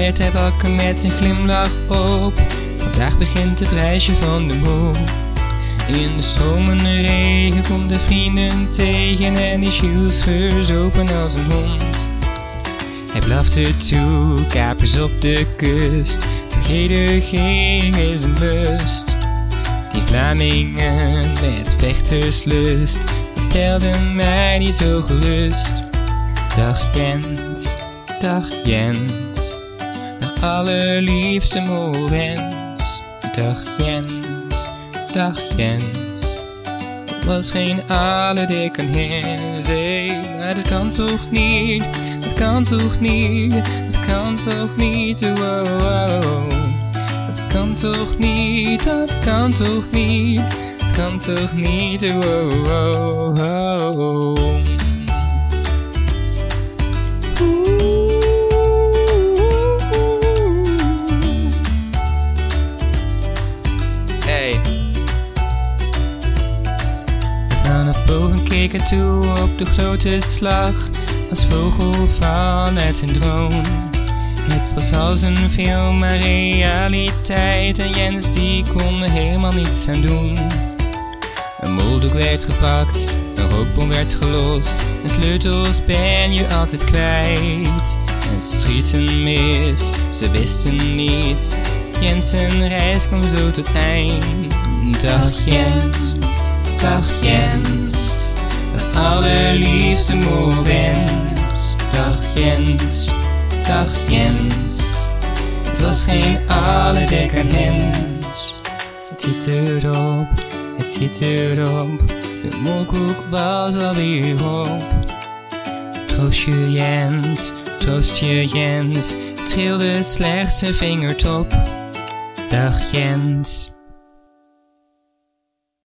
hij wakker met een glimlach op. Vandaag begint het reisje van de moe. In de stromende regen komt de vrienden tegen en is Jules verzopen als een hond. Hij blaft er toe, kapers op de kust. Vergeten ging is een lust. Die Vlamingen met vechterslust, dat stelde mij niet zo gerust. Dag Jens, dag Jens, allerliefste Morens. Dag Jens, dag Jens, het was geen alle dik kan heen. Maar dat kan toch niet, dat kan toch niet, dat kan toch niet, oh, oh, oh. Dat kan toch niet, dat kan toch niet, dat kan toch niet, oh, oh, oh, Keek er toe op de grote slag, als vogel vanuit zijn droom. Het was als een film, maar realiteit en Jens die kon er helemaal niets aan doen. Een moldoek werd gepakt, een rookbom werd gelost, en sleutels ben je altijd kwijt. En ze schieten mis, ze wisten niets. Jens zijn reis kwam zo tot eind. Dag Jens, dag Jens, allerliefste Morens. Dag Jens, dag Jens, het was geen alle Hens. Het zit erop, het zit erop, de molkoek was alweer op. Troost je Jens, troost je Jens, trilde slechts zijn vingertop. Dag Jens.